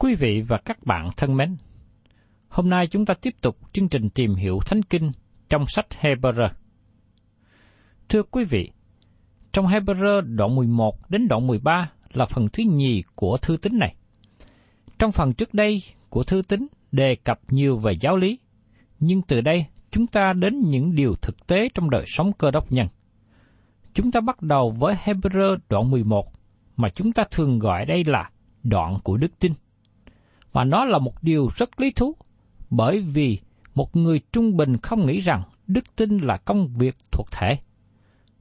Quý vị và các bạn thân mến, hôm nay chúng ta tiếp tục chương trình tìm hiểu Thánh Kinh trong sách Hebrew. Thưa quý vị, trong Hebrew đoạn 11 đến đoạn 13 là phần thứ nhì của thư tín này. Trong phần trước đây của thư tín đề cập nhiều về giáo lý, nhưng từ đây chúng ta đến những điều thực tế trong đời sống cơ đốc nhân. Chúng ta bắt đầu với Hebrew đoạn 11 mà chúng ta thường gọi đây là đoạn của đức tin. Và nó là một điều rất lý thú, bởi vì một người trung bình không nghĩ rằng đức tin là công việc thuộc thể.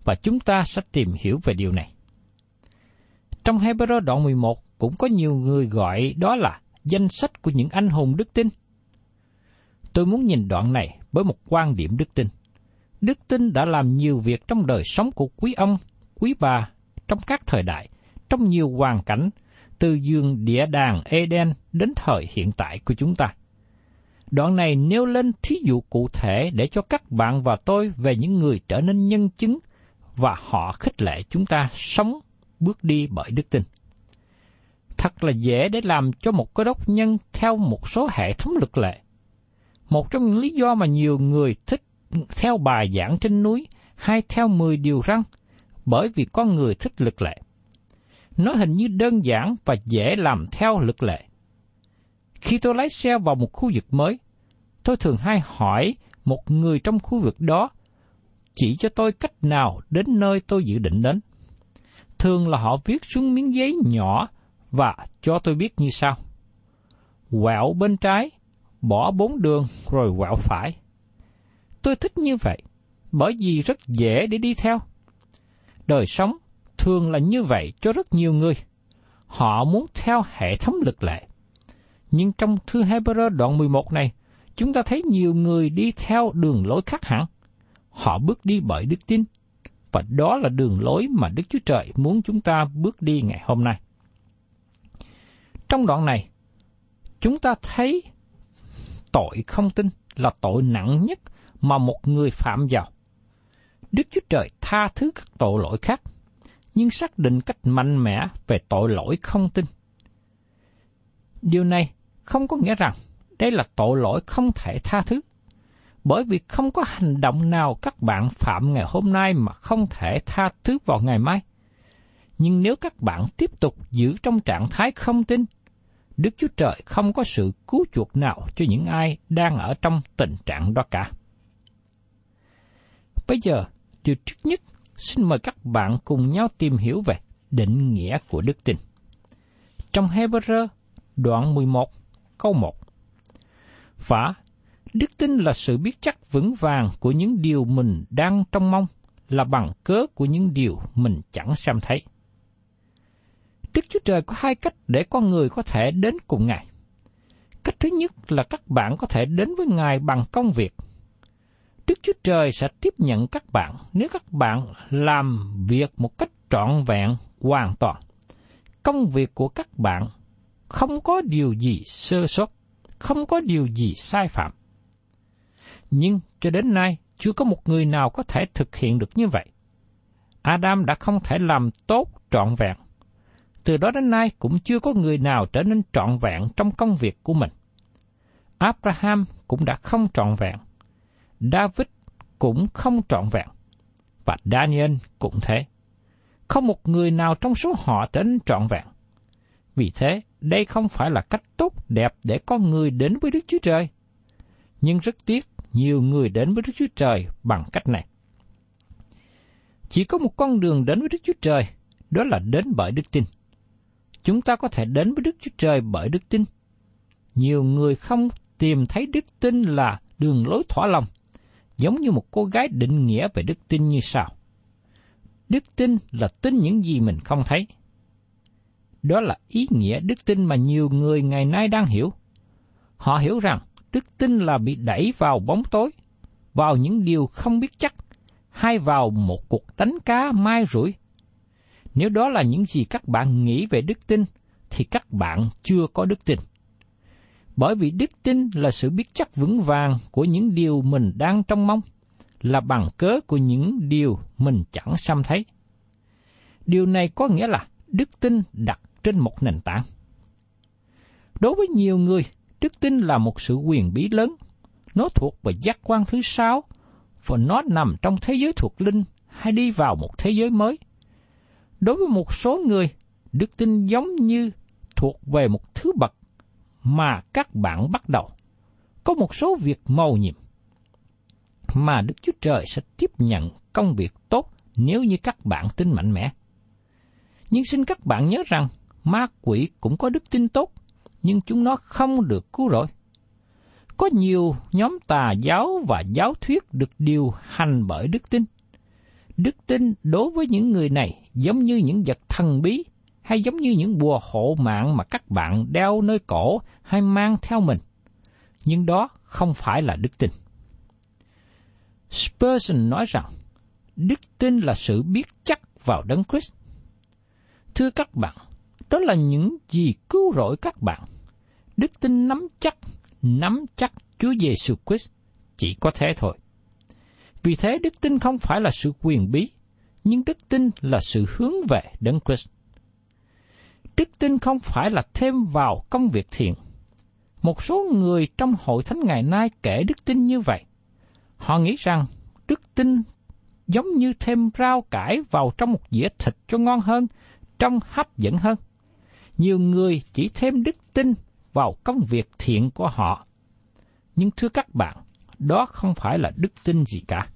Và chúng ta sẽ tìm hiểu về điều này. Trong Hebrew đoạn 11 cũng có nhiều người gọi đó là danh sách của những anh hùng đức tin. Tôi muốn nhìn đoạn này với một quan điểm đức tin. Đức tin đã làm nhiều việc trong đời sống của quý ông, quý bà trong các thời đại, trong nhiều hoàn cảnh, từ giường địa đàng Eden đến thời hiện tại của chúng ta. Đoạn này nêu lên thí dụ cụ thể để cho các bạn và tôi về những người trở nên nhân chứng và họ khích lệ chúng ta sống bước đi bởi đức tin. Thật là dễ để làm cho một cơ đốc nhân theo một số hệ thống luật lệ. Một trong những lý do mà nhiều người thích theo bài giảng trên núi hay theo 10 điều răng, bởi vì con người thích luật lệ. Nó hình như đơn giản và dễ làm theo lực lệ. Khi tôi lái xe vào một khu vực mới, tôi thường hay hỏi một người trong khu vực đó chỉ cho tôi cách nào đến nơi tôi dự định đến. Thường là họ viết xuống miếng giấy nhỏ và cho tôi biết như sau. Quẹo bên trái, bỏ bốn đường rồi quẹo phải. Tôi thích như vậy, bởi vì rất dễ để đi theo. Đời sống thường là như vậy cho rất nhiều người. Họ muốn theo hệ thống lực lệ. Nhưng trong thư Hebrew đoạn 11 này, chúng ta thấy nhiều người đi theo đường lối khác hẳn. Họ bước đi bởi đức tin, và đó là đường lối mà Đức Chúa Trời muốn chúng ta bước đi ngày hôm nay. Trong đoạn này, chúng ta thấy tội không tin là tội nặng nhất mà một người phạm vào. Đức Chúa Trời tha thứ các tội lỗi khác, nhưng xác định cách mạnh mẽ về tội lỗi không tin. Điều này không có nghĩa rằng đây là tội lỗi không thể tha thứ, bởi vì không có hành động nào các bạn phạm ngày hôm nay mà không thể tha thứ vào ngày mai. Nhưng nếu các bạn tiếp tục giữ trong trạng thái không tin, Đức Chúa Trời không có sự cứu chuộc nào cho những ai đang ở trong tình trạng đó cả. Bây giờ, điều trước nhất, xin mời các bạn cùng nhau tìm hiểu về định nghĩa của đức tin. Trong Hebrew đoạn 11, câu 1. Và đức tin là sự biết chắc vững vàng của những điều mình đang trong mong, là bằng cớ của những điều mình chẳng xem thấy. Đức Chúa Trời có hai cách để con người có thể đến cùng Ngài. Cách thứ nhất là các bạn có thể đến với Ngài bằng công việc. Đức Chúa Trời sẽ tiếp nhận các bạn nếu các bạn làm việc một cách trọn vẹn, hoàn toàn. Công việc của các bạn không có điều gì sơ sót, không có điều gì sai phạm. Nhưng cho đến nay, chưa có một người nào có thể thực hiện được như vậy. Adam đã không thể làm tốt trọn vẹn. Từ đó đến nay cũng chưa có người nào trở nên trọn vẹn trong công việc của mình. Abraham cũng đã không trọn vẹn. David cũng không trọn vẹn. Và Daniel cũng thế. Không một người nào trong số họ trở nên trọn vẹn. Vì thế, đây không phải là cách tốt đẹp để con người đến với Đức Chúa Trời. Nhưng rất tiếc, nhiều người đến với Đức Chúa Trời bằng cách này. Chỉ có một con đường đến với Đức Chúa Trời, đó là đến bởi đức tin. Chúng ta có thể đến với Đức Chúa Trời bởi đức tin. Nhiều người không tìm thấy đức tin là đường lối thỏa lòng, giống như một cô gái định nghĩa về đức tin như sau. Đức tin là tin những gì mình không thấy. Đó là ý nghĩa đức tin mà nhiều người ngày nay đang hiểu. Họ hiểu rằng đức tin là bị đẩy vào bóng tối, vào những điều không biết chắc, hay vào một cuộc đánh cá mai rủi. Nếu đó là những gì các bạn nghĩ về đức tin, thì các bạn chưa có đức tin. Bởi vì đức tin là sự biết chắc vững vàng của những điều mình đang trong mong, là bằng cớ của những điều mình chẳng xăm thấy. Điều này có nghĩa là đức tin đặt trên một nền tảng. Đối với nhiều người, đức tin là một sự quyền bí lớn. Nó thuộc về giác quan thứ sáu và nó nằm trong thế giới thuộc linh hay đi vào một thế giới mới. Đối với một số người, đức tin giống như thuộc về một thứ bậc mà các bạn bắt đầu. Có một số việc mầu nhiệm mà Đức Chúa Trời sẽ tiếp nhận công việc tốt nếu như các bạn tin mạnh mẽ. Nhưng xin các bạn nhớ rằng ma quỷ cũng có đức tin tốt, nhưng chúng nó không được cứu rỗi. Có nhiều nhóm tà giáo và giáo thuyết được điều hành bởi đức tin. Đức tin đối với những người này giống như những vật thần bí hay giống như những bùa hộ mạng mà các bạn đeo nơi cổ hay mang theo mình. Nhưng đó không phải là đức tin. Spurgeon nói rằng, đức tin là sự biết chắc vào Đấng Christ. Thưa các bạn, đó là những gì cứu rỗi các bạn. Đức tin nắm chắc, nắm chắc Chúa Giêsu Christ chỉ có thế thôi. Vì thế đức tin không phải là sự quyền bí, nhưng đức tin là sự hướng về Đấng Christ. Đức tin không phải là thêm vào công việc thiện. Một số người trong hội thánh ngày nay kể đức tin như vậy. Họ nghĩ rằng đức tin giống như thêm rau cải vào trong một dĩa thịt cho ngon hơn, trông hấp dẫn hơn. Nhiều người chỉ thêm đức tin vào công việc thiện của họ. Nhưng thưa các bạn, đó không phải là đức tin gì cả.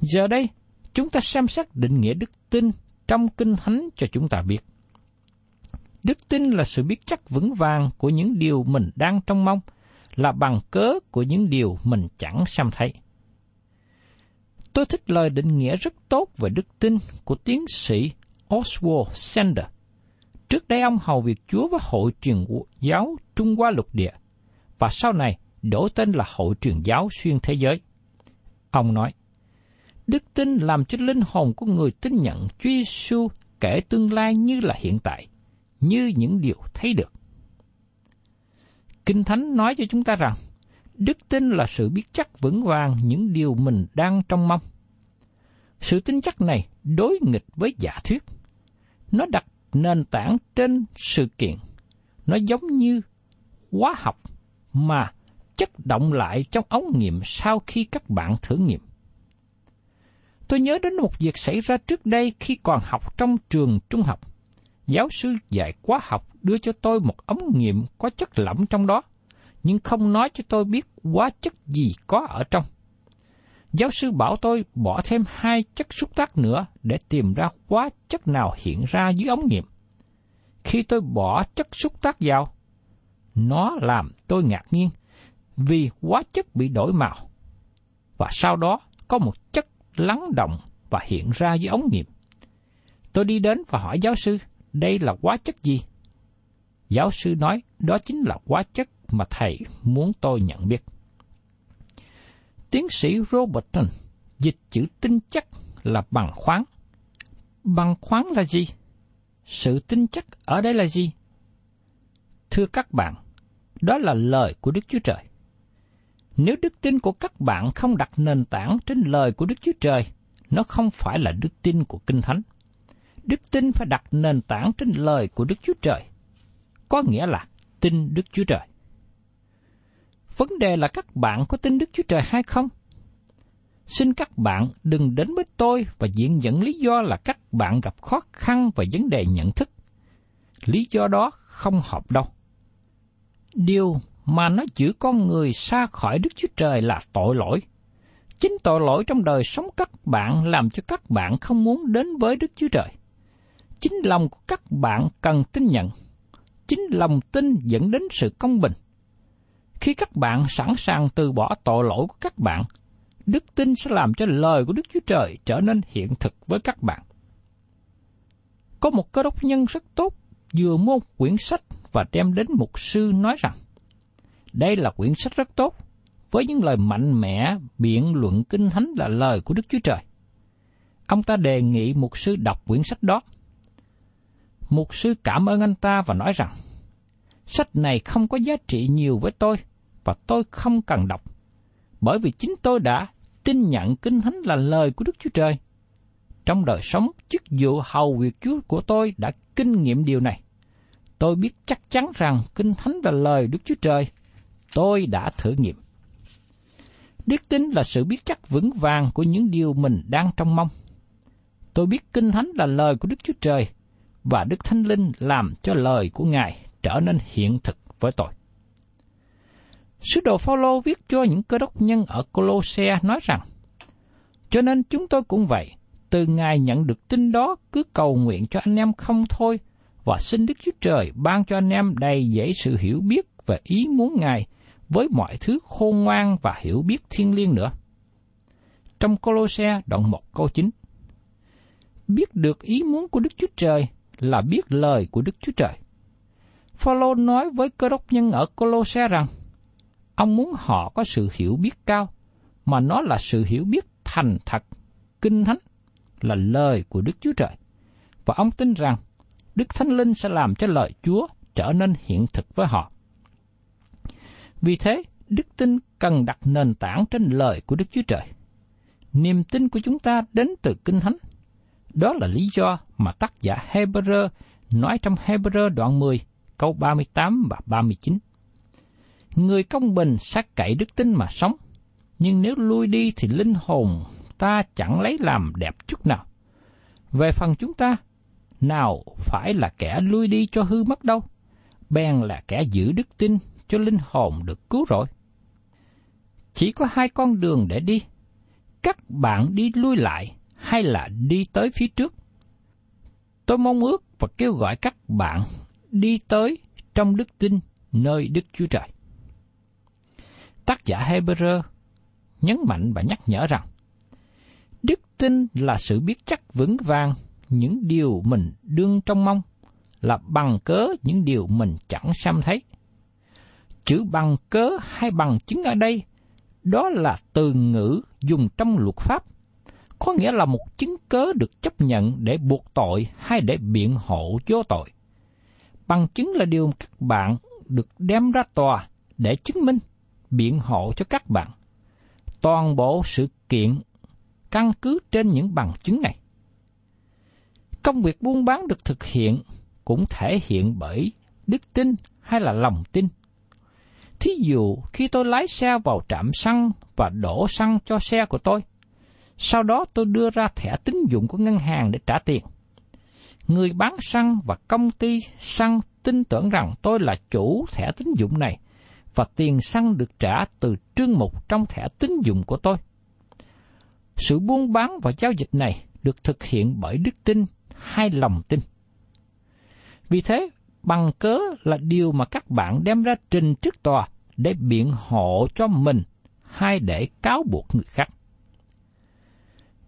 Giờ đây, chúng ta xem xét định nghĩa đức tin trong Kinh Thánh cho chúng ta biết. Đức tin là sự biết chắc vững vàng của những điều mình đang trông mong, là bằng cớ của những điều mình chẳng xem thấy. Tôi thích lời định nghĩa rất tốt về đức tin của tiến sĩ Oswald Sander. Trước đây ông hầu việc Chúa với Hội truyền giáo Trung Hoa lục địa, và sau này đổi tên là Hội truyền giáo xuyên thế giới. Ông nói, Đức tin làm cho linh hồn của người tin nhận Chúa Giêsu kể tương lai như là hiện tại, như những điều thấy được. Kinh Thánh nói cho chúng ta rằng, đức tin là sự biết chắc vững vàng những điều mình đang trong mong. Sự tin chắc này đối nghịch với giả thuyết. Nó đặt nền tảng trên sự kiện. Nó giống như hóa học mà chất động lại trong ống nghiệm sau khi các bạn thử nghiệm. Tôi nhớ đến một việc xảy ra trước đây khi còn học trong trường trung học. Giáo sư dạy hóa học đưa cho tôi một ống nghiệm có chất lỏng trong đó, nhưng không nói cho tôi biết hóa chất gì có ở trong. Giáo sư bảo tôi bỏ thêm hai chất xúc tác nữa để tìm ra hóa chất nào hiện ra dưới ống nghiệm. Khi tôi bỏ chất xúc tác vào, nó làm tôi ngạc nhiên vì hóa chất bị đổi màu. Và sau đó có một chất lắng động và hiện ra dưới ống nghiệm. Tôi đi đến và hỏi giáo sư, đây là hóa chất gì? Giáo sư nói đó chính là hóa chất mà thầy muốn tôi nhận biết. Tiến sĩ Robertson dịch chữ tinh chất là bằng khoáng. Bằng khoáng là gì? Sự tinh chất ở đây là gì? Thưa các bạn, đó là lời của Đức Chúa Trời. Nếu đức tin của các bạn không đặt nền tảng trên lời của Đức Chúa Trời, nó không phải là đức tin của Kinh Thánh. Đức tin phải đặt nền tảng trên lời của Đức Chúa Trời, có nghĩa là tin Đức Chúa Trời. Vấn đề là các bạn có tin Đức Chúa Trời hay không? Xin các bạn đừng đến với tôi và diện dẫn lý do là các bạn gặp khó khăn về vấn đề nhận thức. Lý do đó không hợp đâu. Điều mà nó giữ con người xa khỏi Đức Chúa Trời là tội lỗi. Chính tội lỗi trong đời sống các bạn làm cho các bạn không muốn đến với Đức Chúa Trời. Chính lòng của các bạn cần tin nhận. Chính lòng tin dẫn đến sự công bình. Khi các bạn sẵn sàng từ bỏ tội lỗi của các bạn, đức tin sẽ làm cho lời của Đức Chúa Trời trở nên hiện thực với các bạn. Có một cơ đốc nhân rất tốt vừa mua quyển sách và đem đến mục sư nói rằng, đây là quyển sách rất tốt, với những lời mạnh mẽ biện luận kinh thánh là lời của Đức Chúa Trời. Ông ta đề nghị mục sư đọc quyển sách đó. Mục sư cảm ơn anh ta và nói rằng, sách này không có giá trị nhiều với tôi và tôi không cần đọc, bởi vì chính tôi đã tin nhận kinh thánh là lời của Đức Chúa Trời. Trong đời sống, chức vụ hầu việc Chúa của tôi đã kinh nghiệm điều này. Tôi biết chắc chắn rằng kinh thánh là lời Đức Chúa Trời. Tôi đã thử nghiệm. Đức tin là sự biết chắc vững vàng của những điều mình đang trong mong. Tôi biết kinh thánh là lời của Đức Chúa Trời và Đức Thánh Linh làm cho lời của Ngài trở nên hiện thực với tôi. Sứ đồ Phaolô viết cho những cơ đốc nhân ở Colosse nói rằng, cho nên chúng tôi cũng vậy, từ ngày nhận được tin đó cứ cầu nguyện cho anh em không thôi, và xin Đức Chúa Trời ban cho anh em đầy dễ sự hiểu biết về ý muốn Ngài với mọi thứ khôn ngoan và hiểu biết thiên liêng nữa. Trong Colosse đoạn 1 câu 9 Biết được ý muốn của Đức Chúa Trời là biết lời của Đức Chúa Trời. Phaolô nói với cơ đốc nhân ở Colosse rằng, ông muốn họ có sự hiểu biết cao, mà nó là sự hiểu biết thành thật, kinh thánh, là lời của Đức Chúa Trời. Và ông tin rằng Đức Thánh Linh sẽ làm cho lời Chúa trở nên hiện thực với họ. Vì thế, đức tin cần đặt nền tảng trên lời của Đức Chúa Trời. Niềm tin của chúng ta đến từ Kinh Thánh. Đó là lý do mà tác giả Hebrew nói trong Hebrew đoạn 10, câu 38 và 39. Người công bình sát cậy đức tin mà sống, nhưng nếu lui đi thì linh hồn ta chẳng lấy làm đẹp chút nào. Về phần chúng ta, nào phải là kẻ lui đi cho hư mất đâu, bèn là kẻ giữ đức tin cho linh hồn được cứu rỗi. Chỉ có hai con đường để đi. Các bạn đi lui lại hay là đi tới phía trước. Tôi mong ước và kêu gọi các bạn đi tới trong đức tin nơi Đức Chúa Trời. Tác giả Hebrew nhấn mạnh và nhắc nhở rằng đức tin là sự biết chắc vững vàng những điều mình đương trong mong là bằng cớ những điều mình chẳng xem thấy. Chữ bằng cớ hay bằng chứng ở đây, đó là từ ngữ dùng trong luật pháp, có nghĩa là một chứng cớ được chấp nhận để buộc tội hay để biện hộ vô tội. Bằng chứng là điều các bạn được đem ra tòa để chứng minh, biện hộ cho các bạn. Toàn bộ sự kiện căn cứ trên những bằng chứng này. Công việc buôn bán được thực hiện cũng thể hiện bởi đức tin hay là lòng tin. Thí dụ khi tôi lái xe vào trạm xăng và đổ xăng cho xe của tôi, sau đó tôi đưa ra thẻ tín dụng của ngân hàng để trả tiền. Người bán xăng và công ty xăng tin tưởng rằng tôi là chủ thẻ tín dụng này và tiền xăng được trả từ trương mục trong thẻ tín dụng của tôi. Sự buôn bán và giao dịch này được thực hiện bởi đức tin hay lòng tin. Vì thế, bằng cớ là điều mà các bạn đem ra trình trước tòa để biện hộ cho mình hay để cáo buộc người khác.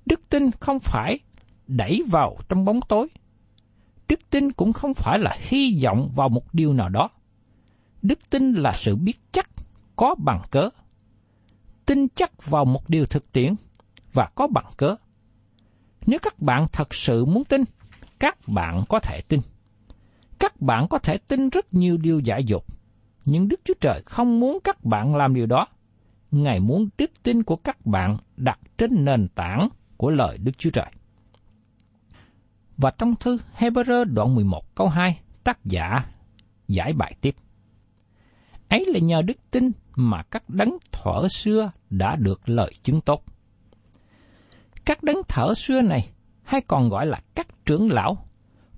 Đức tin không phải đẩy vào trong bóng tối. Đức tin cũng không phải là hy vọng vào một điều nào đó. Đức tin là sự biết chắc, có bằng cớ. Tin chắc vào một điều thực tiễn và có bằng cớ. Nếu các bạn thật sự muốn tin, các bạn có thể tin. Các bạn có thể tin rất nhiều điều dại dột, nhưng Đức Chúa Trời không muốn các bạn làm điều đó. Ngài muốn đức tin của các bạn đặt trên nền tảng của lời Đức Chúa Trời. Và trong thư Hebrew đoạn 11 câu 2, tác giả giải bài tiếp. Ấy là nhờ đức tin mà các đấng thở xưa đã được lời chứng tốt. Các đấng thở xưa này, hay còn gọi là các trưởng lão,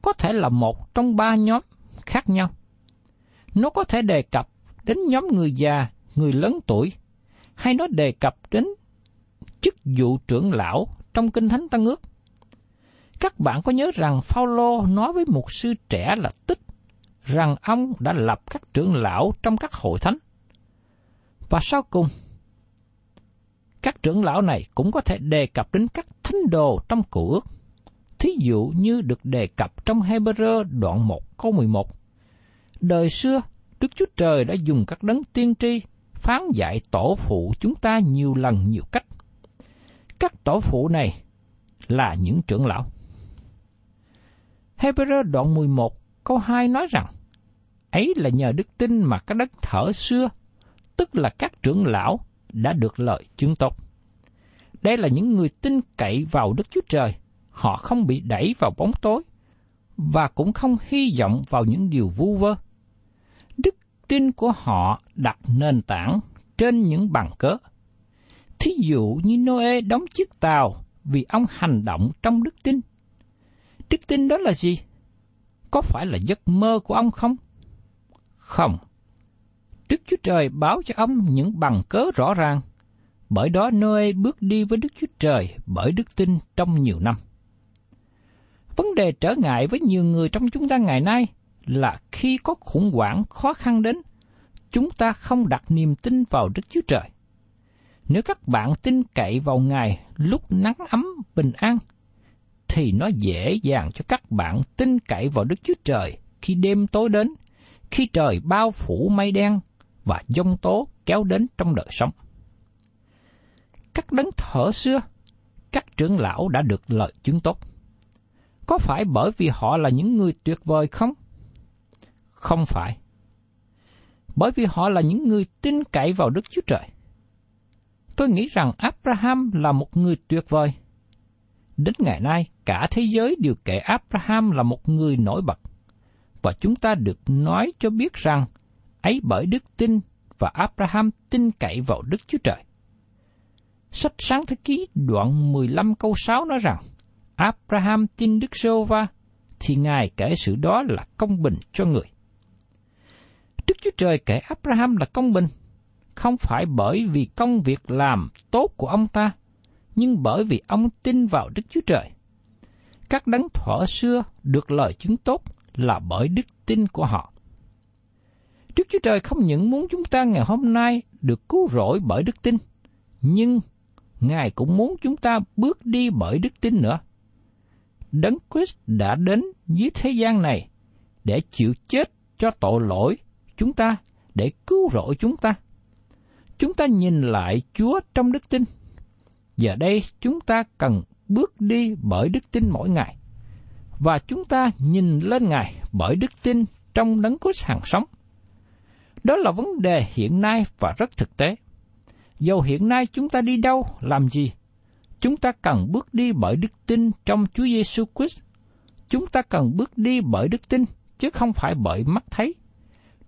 có thể là một trong ba nhóm khác nhau. Nó có thể đề cập đến nhóm người già, người lớn tuổi, hay nó đề cập đến chức vụ trưởng lão trong Kinh Thánh Tăng Ước. Các bạn có nhớ rằng Phaolô nói với một sư trẻ là Tích rằng ông đã lập các trưởng lão trong các hội thánh. Và sau cùng, các trưởng lão này cũng có thể đề cập đến các thánh đồ trong cựu ước. Thí dụ như được đề cập trong Hebrew đoạn 1 câu 11. Đời xưa, Đức Chúa Trời đã dùng các đấng tiên tri phán dạy tổ phụ chúng ta nhiều lần nhiều cách. Các tổ phụ này là những trưởng lão. Hebrew đoạn 11 câu 2 nói rằng, ấy là nhờ đức tin mà các đất thở xưa, tức là các trưởng lão, đã được lợi chứng tốt. Đây là những người tin cậy vào Đức Chúa Trời, họ không bị đẩy vào bóng tối, và cũng không hy vọng vào những điều vu vơ. Đức tin của họ đặt nền tảng trên những bằng cớ. Thí dụ như Noe đóng chiếc tàu vì ông hành động trong đức tin. Đức tin đó là gì? Có phải là giấc mơ của ông không? Không. Đức Chúa Trời báo cho ông những bằng cớ rõ ràng. Bởi đó Noe bước đi với Đức Chúa Trời bởi đức tin trong nhiều năm. Vấn đề trở ngại với nhiều người trong chúng ta ngày nay là khi có khủng hoảng khó khăn đến, chúng ta không đặt niềm tin vào Đức Chúa Trời. Nếu các bạn tin cậy vào Ngài lúc nắng ấm bình an, thì nó dễ dàng cho các bạn tin cậy vào Đức Chúa Trời khi đêm tối đến, khi trời bao phủ mây đen và giông tố kéo đến trong đời sống. Các đấng thở xưa, các trưởng lão đã được lợi chứng tốt. Có phải bởi vì họ là những người tuyệt vời không? Không phải. Bởi vì họ là những người tin cậy vào Đức Chúa Trời. Tôi nghĩ rằng Abraham là một người tuyệt vời. Đến ngày nay, cả thế giới đều kể Abraham là một người nổi bật. Và chúng ta được nói cho biết rằng, ấy bởi đức tin và Abraham tin cậy vào Đức Chúa Trời. Sách sáng thế ký đoạn 15 câu 6 nói rằng, Abraham tin Đức Sô Va, thì Ngài kể sự đó là công bình cho người. Đức Chúa Trời kể Abraham là công bình, không phải bởi vì công việc làm tốt của ông ta, nhưng bởi vì ông tin vào Đức Chúa Trời. Các đấng thuở xưa được lời chứng tốt là bởi đức tin của họ. Đức Chúa Trời không những muốn chúng ta ngày hôm nay được cứu rỗi bởi đức tin, nhưng Ngài cũng muốn chúng ta bước đi bởi đức tin nữa. Đấng Christ đã đến dưới thế gian này để chịu chết cho tội lỗi chúng ta, để cứu rỗi chúng ta. Chúng ta nhìn lại Chúa trong đức tin. Giờ đây chúng ta cần bước đi bởi đức tin mỗi ngày. Và chúng ta nhìn lên Ngài bởi đức tin trong đấng Christ hàng sống. Đó là vấn đề hiện nay và rất thực tế. Dầu hiện nay chúng ta đi đâu, làm gì, chúng ta cần bước đi bởi đức tin trong Chúa Giêsu Christ. Chúng ta cần bước đi bởi đức tin, chứ không phải bởi mắt thấy.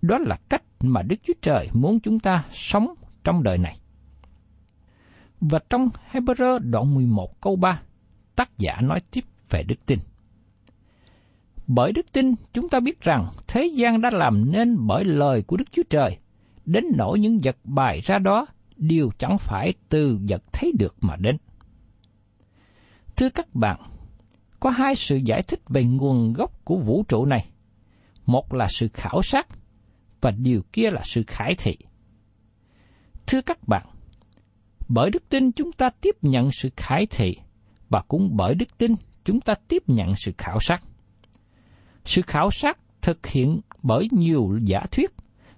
Đó là cách mà Đức Chúa Trời muốn chúng ta sống trong đời này. Và trong Hebrew đoạn 11 câu 3, tác giả nói tiếp về đức tin. Bởi đức tin, chúng ta biết rằng thế gian đã làm nên bởi lời của Đức Chúa Trời, đến nỗi những vật bài ra đó đều chẳng phải từ vật thấy được mà đến. Thưa các bạn, có hai sự giải thích về nguồn gốc của vũ trụ này. Một là sự khảo sát, và điều kia là sự khải thị. Thưa các bạn, bởi đức tin chúng ta tiếp nhận sự khải thị, và cũng bởi đức tin chúng ta tiếp nhận sự khảo sát. Sự khảo sát thực hiện bởi nhiều giả thuyết,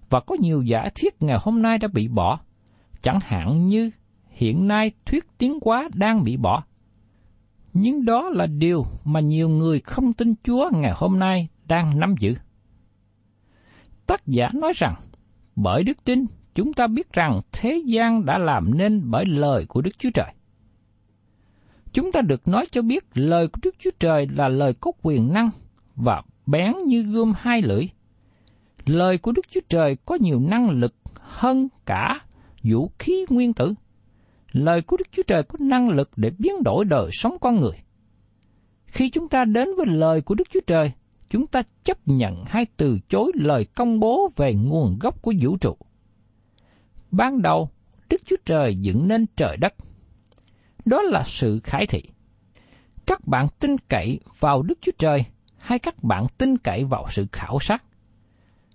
và có nhiều giả thuyết ngày hôm nay đã bị bỏ, chẳng hạn như hiện nay thuyết tiến hóa đang bị bỏ. Nhưng đó là điều mà nhiều người không tin Chúa ngày hôm nay đang nắm giữ. Tác giả nói rằng, bởi đức tin chúng ta biết rằng thế gian đã làm nên bởi lời của Đức Chúa Trời. Chúng ta được nói cho biết lời của Đức Chúa Trời là lời có quyền năng và bén như gươm hai lưỡi. Lời của Đức Chúa Trời có nhiều năng lực hơn cả vũ khí nguyên tử. Lời của Đức Chúa Trời có năng lực để biến đổi đời sống con người. Khi chúng ta đến với lời của Đức Chúa Trời, chúng ta chấp nhận hay từ chối lời công bố về nguồn gốc của vũ trụ. Ban đầu, Đức Chúa Trời dựng nên trời đất. Đó là sự khải thị. Các bạn tin cậy vào Đức Chúa Trời hay các bạn tin cậy vào sự khảo sát?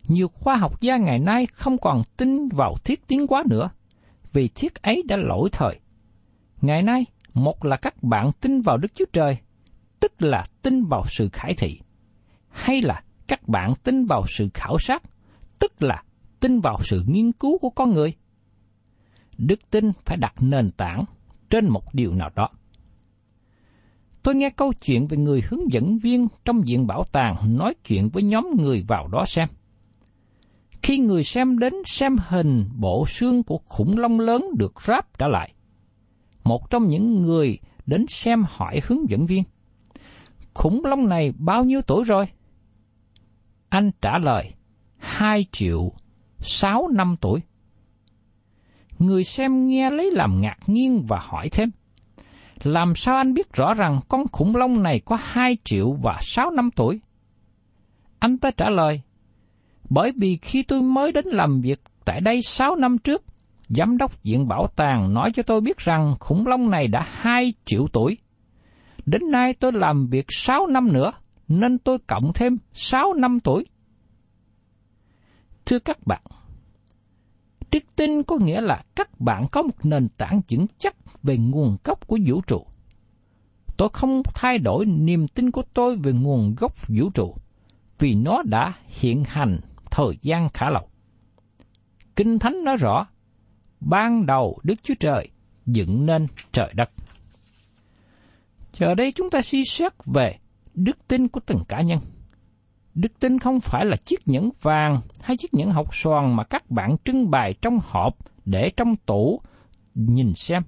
Nhiều khoa học gia ngày nay không còn tin vào thiết tiến hóa nữa, vì thiết ấy đã lỗi thời. Ngày nay, một là các bạn tin vào Đức Chúa Trời, tức là tin vào sự khải thị hay là các bạn tin vào sự khảo sát, tức là tin vào sự nghiên cứu của con người? Đức tin phải đặt nền tảng trên một điều nào đó. Tôi nghe câu chuyện về người hướng dẫn viên trong viện bảo tàng nói chuyện với nhóm người vào đó xem. Khi người xem đến xem hình bộ xương của khủng long lớn được ráp trở lại, một trong những người đến xem hỏi hướng dẫn viên, khủng long này bao nhiêu tuổi rồi? Anh trả lời, 2 triệu 6 năm tuổi. Người xem nghe lấy làm ngạc nhiên và hỏi thêm, làm sao anh biết rõ rằng con khủng long này có hai triệu và sáu năm tuổi? Anh ta trả lời, bởi vì khi tôi mới đến làm việc tại đây sáu năm trước, giám đốc viện bảo tàng nói cho tôi biết rằng khủng long này đã hai triệu tuổi. Đến nay tôi làm việc sáu năm nữa, nên tôi cộng thêm sáu năm tuổi. Thưa các bạn, đức tin có nghĩa là các bạn có một nền tảng vững chắc về nguồn gốc của vũ trụ. Tôi không thay đổi niềm tin của tôi về nguồn gốc vũ trụ, vì nó đã hiện hành thời gian khá lâu. Kinh Thánh nói rõ, ban đầu Đức Chúa Trời dựng nên trời đất. Giờ đây chúng ta suy xét về đức tin của từng cá nhân. Đức tin không phải là chiếc nhẫn vàng hay chiếc nhẫn học xoàn mà các bạn trưng bày trong hộp để trong tủ, nhìn xem.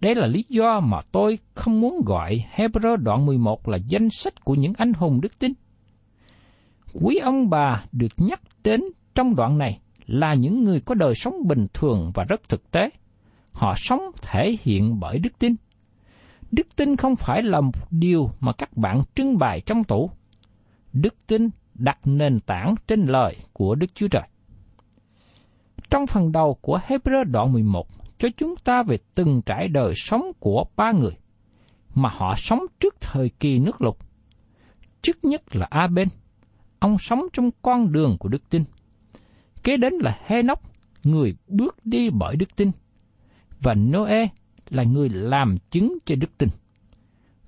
Đây là lý do mà tôi không muốn gọi Hebrew đoạn 11 là danh sách của những anh hùng đức tin. Quý ông bà được nhắc đến trong đoạn này là những người có đời sống bình thường và rất thực tế. Họ sống thể hiện bởi đức tin. Đức tin không phải là một điều mà các bạn trưng bày trong tủ. Đức tin đặt nền tảng trên lời của Đức Chúa Trời. Trong phần đầu của Hebrew đoạn 11 cho chúng ta về từng trải đời sống của ba người mà họ sống trước thời kỳ nước lục. Trước nhất là A-bên, ông sống trong con đường của đức tin. Kế đến là Hê-nóc, người bước đi bởi đức tin. Và Noe là người làm chứng cho đức tin.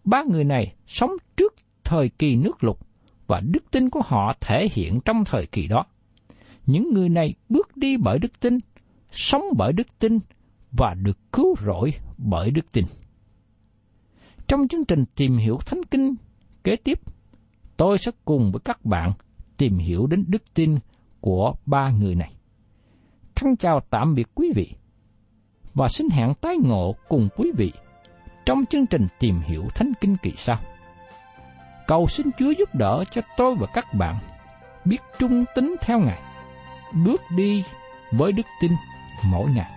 Ba người này sống trước thời kỳ nước lục và đức tin của họ thể hiện trong thời kỳ đó. Những người này bước đi bởi đức tin, sống bởi đức tin và được cứu rỗi bởi đức tin. Trong chương trình tìm hiểu Thánh Kinh kế tiếp, tôi sẽ cùng với các bạn tìm hiểu đến đức tin của ba người này. Thân chào tạm biệt quý vị và xin hẹn tái ngộ cùng quý vị trong chương trình tìm hiểu Thánh Kinh kỳ sau. Cầu xin Chúa giúp đỡ cho tôi và các bạn biết trung tín theo Ngài, bước đi với đức tin mỗi ngày.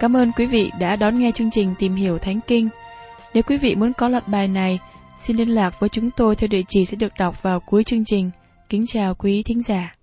Cảm ơn quý vị đã đón nghe chương trình Tìm hiểu Thánh Kinh. Nếu quý vị muốn có loạt bài này, xin liên lạc với chúng tôi theo địa chỉ sẽ được đọc vào cuối chương trình. Kính chào quý thính giả.